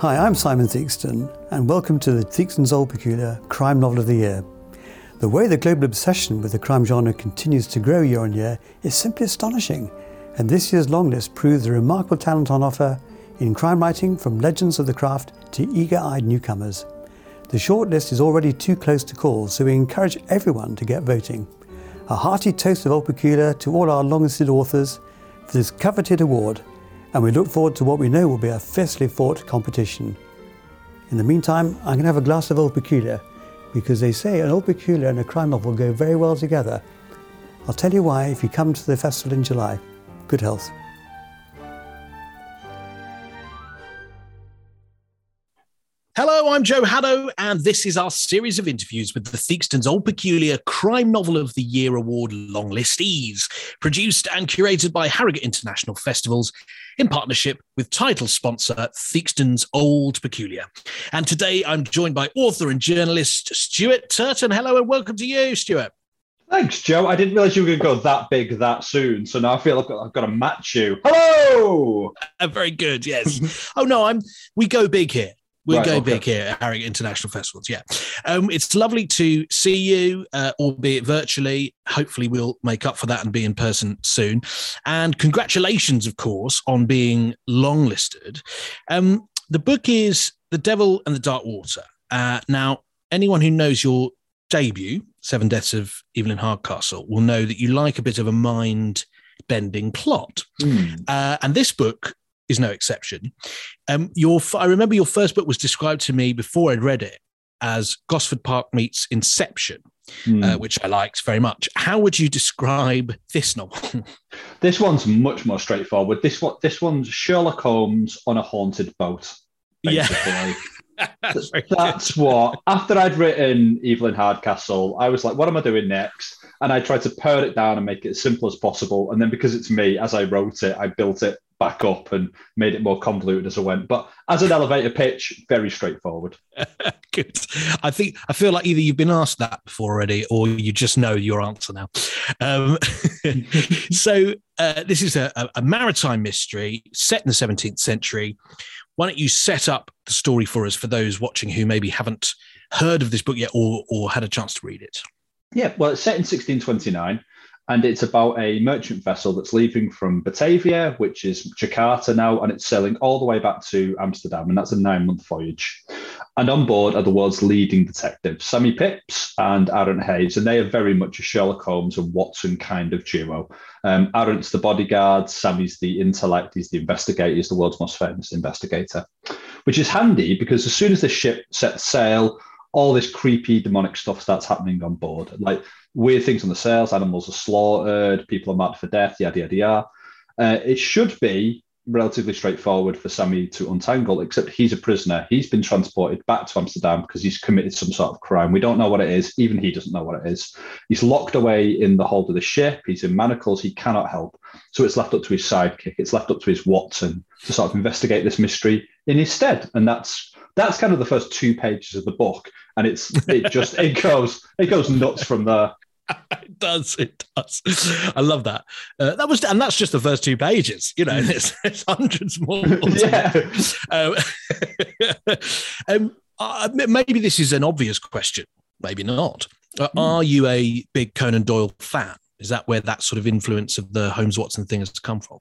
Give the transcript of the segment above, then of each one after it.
Hi, I'm Simon Theakston, and welcome to the Theakston's Old Peculier Crime Novel of the Year. The way the global obsession with the crime genre continues to grow year on year is simply astonishing, and this year's longlist proves the remarkable talent on offer in crime writing from legends of the craft to eager eyed newcomers. The shortlist is already too close to call, so we encourage everyone to get voting. A hearty toast of Old to all our long listed authors for this coveted award, and we look forward to what we know will be a fiercely fought competition. In the meantime, I'm going to have a glass of Old Peculier because they say an Old Peculier and a crime novel go very well together. I'll tell you why if you come to the festival in July. Good health. I'm Joe Haddo, and this is our series of interviews with the Theakston's Old Peculier Crime Novel of the Year Award long listees, produced and curated by Harrogate International Festivals in partnership with title sponsor Theakston's Old Peculier. And today I'm joined by author and journalist Stuart Turton. Hello, and welcome to you, Stuart. Thanks, Joe. I didn't realize you were going to go that big that soon. So now I feel like I've got to match you. Hello. Uh, very good. Yes. oh no, I'm. We go big here. We're Right, going okay. big here at Harrogate International Festivals. Yeah. Um, it's lovely to see you, uh, albeit virtually. Hopefully, we'll make up for that and be in person soon. And congratulations, of course, on being longlisted. Um, the book is The Devil and the Dark Water. Uh, now, anyone who knows your debut, Seven Deaths of Evelyn Hardcastle, will know that you like a bit of a mind bending plot. Hmm. Uh, and this book is no exception. Um, your, I remember your first book was described to me before I'd read it as Gosford Park meets Inception, Hmm. uh, which I liked very much. How would you describe this novel? This one's much more straightforward. This one, this one's Sherlock Holmes on a haunted boat. Yeah. Basically. That's very. That's what. After I'd written Evelyn Hardcastle, I was like, "What am I doing next?" And I tried to pare it down and make it as simple as possible. And then because it's me, as I wrote it, I built it back up and made it more convoluted as I went. But as an elevator pitch, very straightforward. Good. I think I feel like either you've been asked that before already, or you just know your answer now. Um, so uh, this is a, a- maritime mystery set in the 17th century. Why don't you set up the story for us for those watching who maybe haven't heard of this book yet or or had a chance to read it? Yeah, well, it's set in 1629, and it's about a merchant vessel that's leaving from Batavia, which is Jakarta now, and it's sailing all the way back to Amsterdam, and that's a nine-month voyage. And on board are the world's leading detectives, Sammy Pipps and Aaron Hayes, and they are very much a Sherlock Holmes and Watson kind of duo. Um, Aaron's the bodyguard, Sammy's the intellect, he's the investigator, he's the world's most famous investigator, which is handy because as soon as the ship sets sail, all this creepy demonic stuff starts happening on board. Like weird things on the sails, animals are slaughtered, people are marked for death, yada yada yada. Uh, it should be relatively straightforward for Sammy to untangle, except he's a prisoner. He's been transported back to Amsterdam because he's committed some sort of crime. We don't know what it is. Even he doesn't know what it is. He's locked away in the hold of the ship. He's in manacles. He cannot help. So it's left up to his sidekick. It's left up to his Watson to sort of investigate this mystery in his stead. And that's that's kind of the first two pages of the book. And it's it just it goes it goes nuts from there. It does. It does. I love that. Uh, that was, and that's just the first two pages. You know, there's, there's hundreds more. yeah. Um, um, uh, maybe this is an obvious question. Maybe not. Uh, Are you a big Conan Doyle fan? Is that where that sort of influence of the Holmes Watson thing has come from?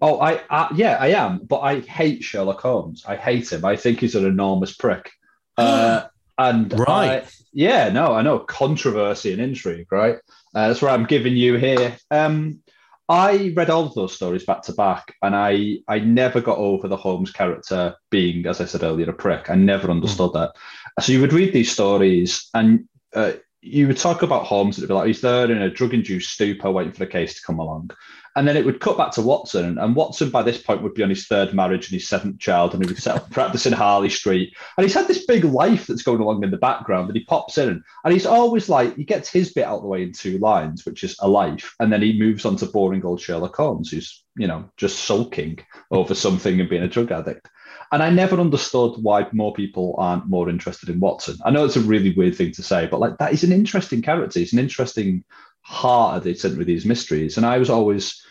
Oh, I, I yeah, I am, but I hate Sherlock Holmes. I hate him. I think he's an enormous prick. Uh, and Right. I- yeah, no, I know controversy and intrigue, right? Uh, that's what I'm giving you here. Um, I read all of those stories back to back, and I I never got over the Holmes character being, as I said earlier, a prick. I never understood that. So you would read these stories, and uh, you would talk about Holmes, and it'd be like he's there in a drug-induced stupor, waiting for the case to come along. And then it would cut back to Watson, and, Watson by this point would be on his third marriage and his seventh child, and he would set up practice in Harley Street. And he's had this big life that's going along in the background, and he pops in, and he's always like, he gets his bit out of the way in two lines, which is a life, and then he moves on to boring old Sherlock Holmes, who's you know just sulking over something and being a drug addict. And I never understood why more people aren't more interested in Watson. I know it's a really weird thing to say, but like that is an interesting character. He's an interesting heart at the center of these mysteries. And I was always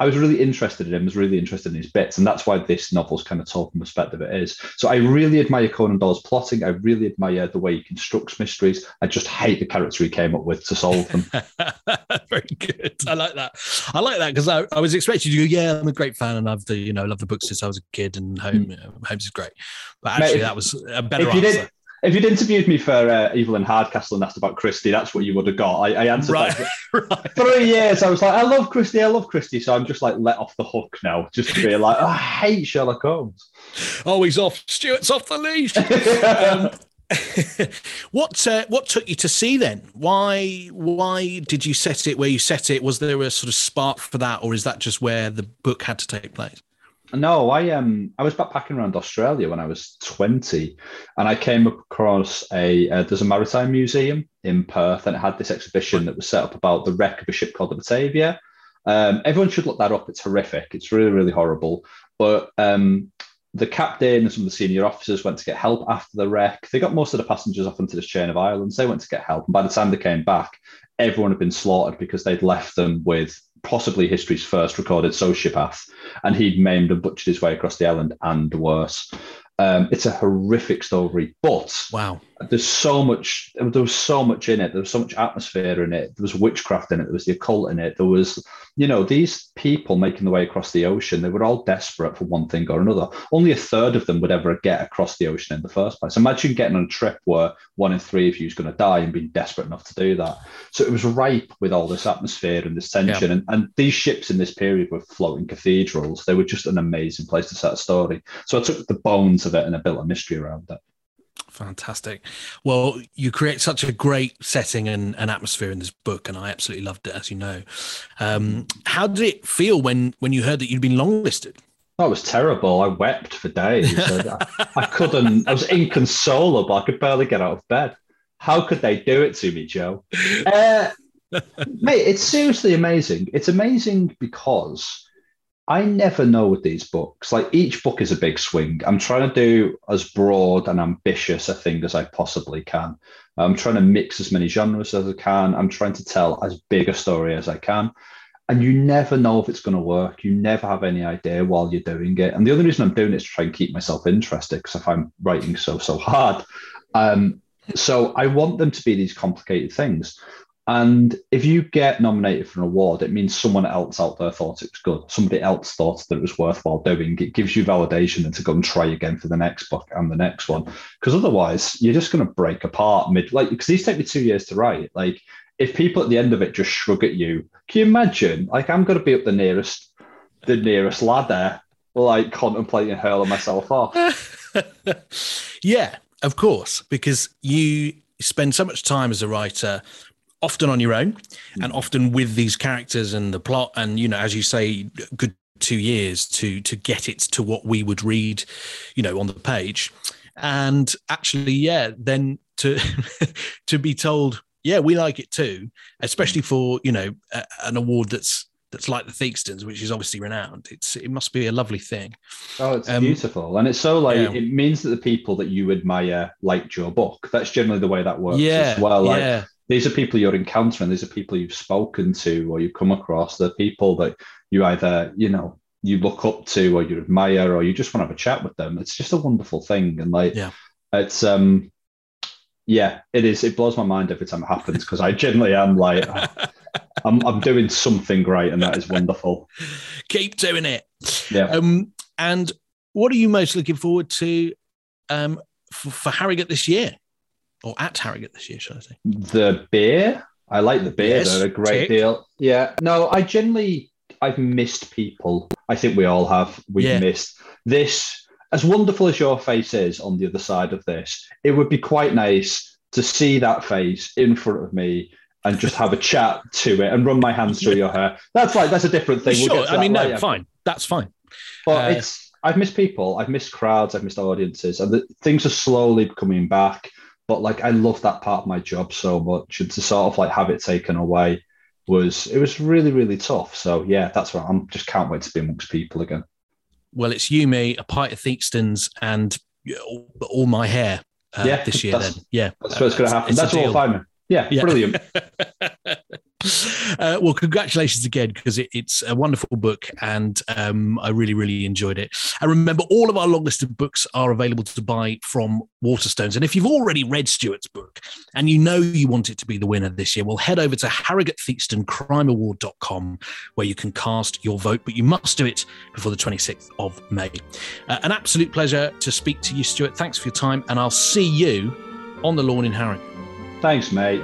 I was really interested in him, was really interested in his bits, and that's why this novel's kind of told from perspective it is. So I really admire Conan Doyle's plotting. I really admire the way he constructs mysteries. I just hate the character he came up with to solve them. Very good. I like that. I like that because I, I was expecting you to go, yeah, I'm a great fan and I've the you know love the books since I was a kid and home mm. Holmes is great. But actually, Mate, that was a better answer. If you'd interviewed me for uh, Evelyn Hardcastle and asked about Christie, that's what you would have got. I, I answered right. that right. three years. I was like, I love Christie, I love Christie. So I'm just like let off the hook now, just to be like, oh, I hate Sherlock Holmes. Oh, he's off. Stuart's off the leash. um, what uh, what took you to sea then? Why why did you set it where you set it? Was there a sort of spark for that, or is that just where the book had to take place? No, I um I was backpacking around Australia when I was twenty, and I came across a uh, there's a maritime museum in Perth, and it had this exhibition that was set up about the wreck of a ship called the Batavia. Um, everyone should look that up. It's horrific. It's really really horrible. But um, the captain and some of the senior officers went to get help after the wreck. They got most of the passengers off into this chain of islands. They went to get help, and by the time they came back, everyone had been slaughtered because they'd left them with possibly history's first recorded sociopath, and he'd maimed and butchered his way across the island and worse. Um, it's a horrific story, but wow, there's so much. There was so much in it. There was so much atmosphere in it. There was witchcraft in it. There was the occult in it. There was, you know, these people making the way across the ocean. They were all desperate for one thing or another. Only a third of them would ever get across the ocean in the first place. Imagine getting on a trip where one in three of you is going to die and being desperate enough to do that. So it was ripe with all this atmosphere and this tension. Yeah. And, and these ships in this period were floating cathedrals. They were just an amazing place to set a story. So I took the bones of it and I built a mystery around it. Fantastic. Well, you create such a great setting and, and, atmosphere in this book, and I absolutely loved it, as you know. Um, how did it feel when when you heard that you'd been longlisted? That was terrible. I wept for days. I, I couldn't. I was inconsolable. I could barely get out of bed. How could they do it to me, Joe? Uh, mate, it's seriously amazing. It's amazing because I never know with these books. Like each book is a big swing. I'm trying to do as broad and ambitious a thing as I possibly can. I'm trying to mix as many genres as I can. I'm trying to tell as big a story as I can. And you never know if it's going to work. You never have any idea while you're doing it. And the only reason I'm doing it is to try and keep myself interested because if I'm writing so, so hard. Um, so I want them to be these complicated things. And if you get nominated for an award, it means someone else out there thought it was good. Somebody else thought that it was worthwhile doing. It gives you validation and to go and try again for the next book and the next one. Because otherwise, you're just going to break apart mid. Like, because these take me two years to write. Like, if people at the end of it just shrug at you, can you imagine? Like, I'm going to be up the nearest, the nearest ladder, like contemplating hurling myself off. yeah, of course, because you spend so much time as a writer often on your own and mm. often with these characters and the plot and you know as you say good two years to to get it to what we would read you know on the page and actually yeah then to to be told yeah we like it too especially mm. for you know a, an award that's that's like the Theakstons, which is obviously renowned. It's it must be a lovely thing. Oh, it's um, beautiful, and it's so like yeah. it means that the people that you admire liked your book. That's generally the way that works yeah, as well. Like yeah these are people you're encountering. These are people you've spoken to or you've come across. They're people that you either you know you look up to or you admire or you just want to have a chat with them. It's just a wonderful thing and like yeah. it's um yeah it is. It blows my mind every time it happens because i generally am like I'm, I'm doing something great and that is wonderful. Keep doing it. Yeah. Um and what are you most looking forward to um for, for harrogate this year or at Harrogate this year, should I say? The beer. I like the beer. Yes, They're a great tick. deal. Yeah. No, I generally I've missed people. I think we all have. We've yeah. missed this. As wonderful as your face is on the other side of this, it would be quite nice to see that face in front of me and just have a chat to it and run my hands through your hair. That's like that's a different thing. Sure. We'll I mean, no, fine. That's fine. But uh, it's I've missed people. I've missed crowds. I've missed audiences, and the, things are slowly coming back. But like I love that part of my job so much, and to sort of like have it taken away was it was really really tough. So yeah, that's what I'm just can't wait to be amongst people again. Well, it's you, me, a pint of Theakstons, and all, my hair uh, yeah, this year. Then yeah, that's what's going to happen. That's all fine. Yeah, yeah, brilliant. Uh, well, congratulations again because it, it's a wonderful book and um, I really, really enjoyed it. And remember, all of our long listed books are available to buy from Waterstones. And if you've already read Stuart's book and you know you want it to be the winner this year, well, head over to Harrogate Theakston crimeaward.com where you can cast your vote, but you must do it before the 26th of May. Uh, an absolute pleasure to speak to you, Stuart. Thanks for your time, and I'll see you on the lawn in Harrogate. Thanks, mate.